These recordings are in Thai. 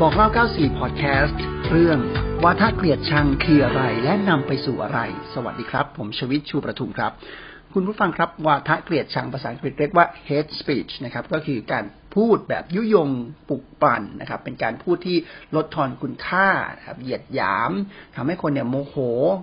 บอกเล่า 94 Podcast เรื่องว่าถ้าเกลียดชังคืออะไรและนำไปสู่อะไร สวัสดีครับ ผมชวิตชูประทุมครับ คุณผู้ฟังครับวาทะเกลียดชังภาษาอังกฤษเรียกว่า hate speech นะครับ ก็คือการพูดแบบยุยงปลุกปั่นนะครับ เป็นการพูดที่ลดทอนคุณค่าครับเหยียดหยามทำให้คนเนี่ยโมโห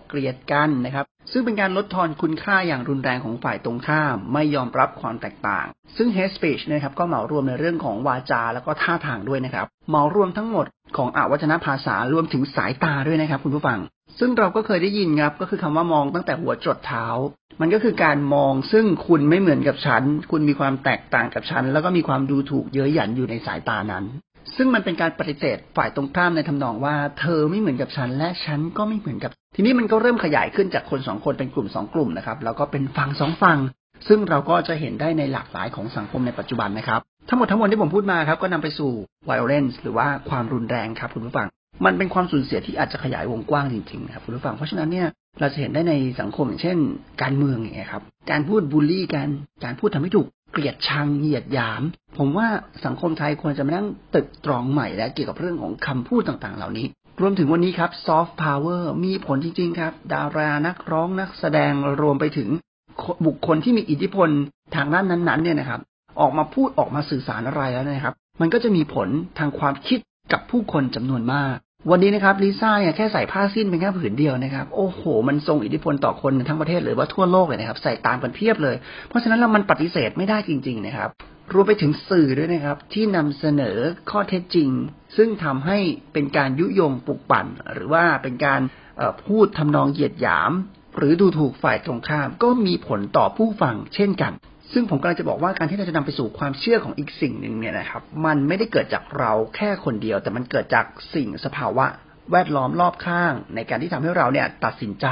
เกลียดกันนะครับ ซึ่งเป็นการลดทอนคุณค่าอย่างรุนแรงของฝ่ายตรงข้าม ไม่ยอมรับความแตกต่าง ซึ่ง hate speech นะครับ ก็เหมารวมในเรื่องของวาจาแล้วก็ท่าทางด้วยนะครับเหมารวมทั้งหมดของอวัจนภาษารวมถึงสายตาด้วยนะครับ คุณผู้ฟัง ซึ่งเราก็เคยได้ยินครับก็คือคำว่ามองตั้งแต่หัวจดเท้า มันก็คือการมองซึ่งคุณไม่เหมือนกับฉัน คุณมีความแตกต่างกับฉัน แล้วก็มีความดูถูกเย้ยหยันอยู่ในสายตานั้น ซึ่งมันเป็นการปฏิเสธฝ่ายตรงข้ามในทำนองว่า เธอไม่เหมือนกับฉัน และฉันก็ไม่เหมือนกับ ทีนี้มันก็เริ่มขยายขึ้นจากคนสองคนเป็นกลุ่มสองกลุ่มนะครับ แล้วก็เป็นฝั่งสองฝั่งซึ่งเราก็จะเห็นได้ในหลากหลายของสังคมในปัจจุบันนะครับ ทั้งหมดทั้งมวลที่ผมพูดมาครับ ก็นำไปสู่ violence หรือว่าความรุนแรงครับคุณผู้ฟัง มันเป็นความสูญเสียที่อาจจะขยายวงกว้างจริงๆนะครับคุณผู้ฟัง เพราะฉะนั้นเนี่ย เราจะเห็นได้ในสังคมอย่างเช่น การเมืองอย่างเงี้ยครับ การพูดบูลลี่กัน การพูดทำให้ถูกเกลียดชังเหยียดหยาม ผมว่าสังคมไทยควรจะมานั่งตึกตรองใหม่และเกี่ยวกับเรื่องของคำพูดต่างๆ เหล่านี้ รวมถึงวันนี้ครับ soft power มีผลจริง ๆ ครับ ดารานักร้องนักแสดงรวมไปถึงบุคคลที่มีอิทธิพลทางด้านนั้นๆ เนี่ยนะครับ ออกมาพูดออกมาสื่อสารอะไรแล้วนะครับ มันก็จะมีผลทางความคิดกับผู้คนจำนวนมาก วันนี้นะครับลิซ่าเนี่ยแค่ใส่ผ้าสิ้นเป็นแค่ผืนเดียวนะครับ โอ้โห มันทรงอิทธิพลต่อคนทั้งประเทศเลยว่าทั่วโลกเลยนะครับ ใส่ตามกันเพียบเลย เพราะฉะนั้นเรามันปฏิเสธไม่ได้จริง ๆ นะครับ รวมไปถึงสื่อด้วยนะครับ ที่นำเสนอข้อเท็จจริง ซึ่งทำให้เป็นการยุยงปลุกปั่น หรือว่าเป็นการพูดทำนองเหยียดหยาม หรือดูถูกฝ่ายตรงข้าม ก็มีผลต่อผู้ฟังเช่นกัน ซึ่งผมกำลังจะบอกว่าการที่เราจะนำไปสู่ความเชื่อของอีกสิ่งหนึ่งเนี่ยนะครับ มันไม่ได้เกิดจากเราแค่คนเดียว แต่มันเกิดจากสิ่งสภาวะแวดล้อมรอบข้าง ในการที่ทำให้เราเนี่ยตัดสินใจ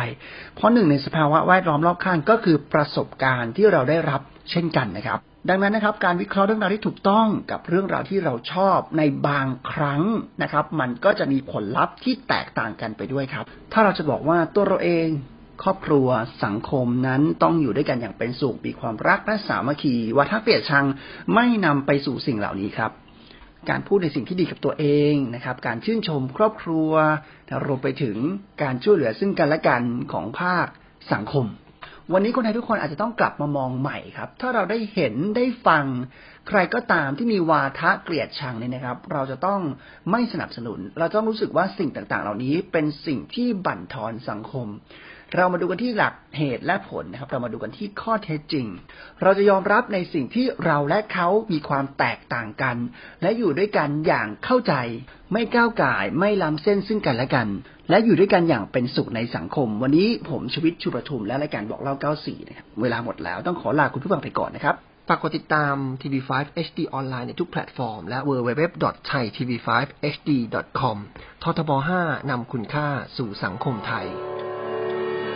เพราะหนึ่งในสภาวะแวดล้อมรอบข้างก็คือประสบการณ์ที่เราได้รับเช่นกันนะครับ ดังนั้นนะครับ การวิเคราะห์เรื่องราวที่ถูกต้องกับเรื่องราวที่เราชอบในบางครั้งนะครับ มันก็จะมีผลลัพธ์ที่แตกต่างกันไปด้วยครับ ถ้าเราจะบอกว่าตัวเราเอง ครอบครัวสังคมนั้นต้องอยู่ด้วยกันอย่างเป็นสุขมีความรักและสามัคคีวัฒนเปรียดชังไม่นำไปสู่สิ่งเหล่านี้ครับ การพูดในสิ่งที่ดีกับตัวเองนะครับ การชื่นชมครอบครัวรวมไปถึงการช่วยเหลือซึ่งกันและกันของภาคสังคม วันนี้คนไทยทุกคนอาจจะต้องกลับมามองใหม่ครับ ถ้าเราได้เห็นได้ฟังใครก็ตามที่มีวาทะเกลียดชังเนี่ยนะครับ เราจะต้องไม่สนับสนุน เราต้องรู้สึกว่าสิ่งต่างๆ เหล่านี้เป็นสิ่งที่บั่นทอนสังคม เรามาดูกันที่หลักเหตุและผลนะครับ เรามาดูกันที่ข้อเท็จจริง เราจะยอมรับในสิ่งที่เราและเขามีความแตกต่างกัน และอยู่ด้วยกันอย่างเข้าใจ ไม่ก้าวก่ายไม่ล้ำเส้นซึ่งกันและกัน และอยู่ด้วยกันอย่างเป็นสุขในสังคม วันนี้ผมชวิตชูประทุมและรายการบอกเล่า 94 นะครับ เวลาหมดแล้วต้องขอลาคุณผู้ฟังไปก่อนนะครับฝากกดติดตาม TV5 HD ออนไลน์ในทุกแพลตฟอร์ม และ www.thaitv5hd.com ททบ 5 นำคุณค่าสู่สังคมไทย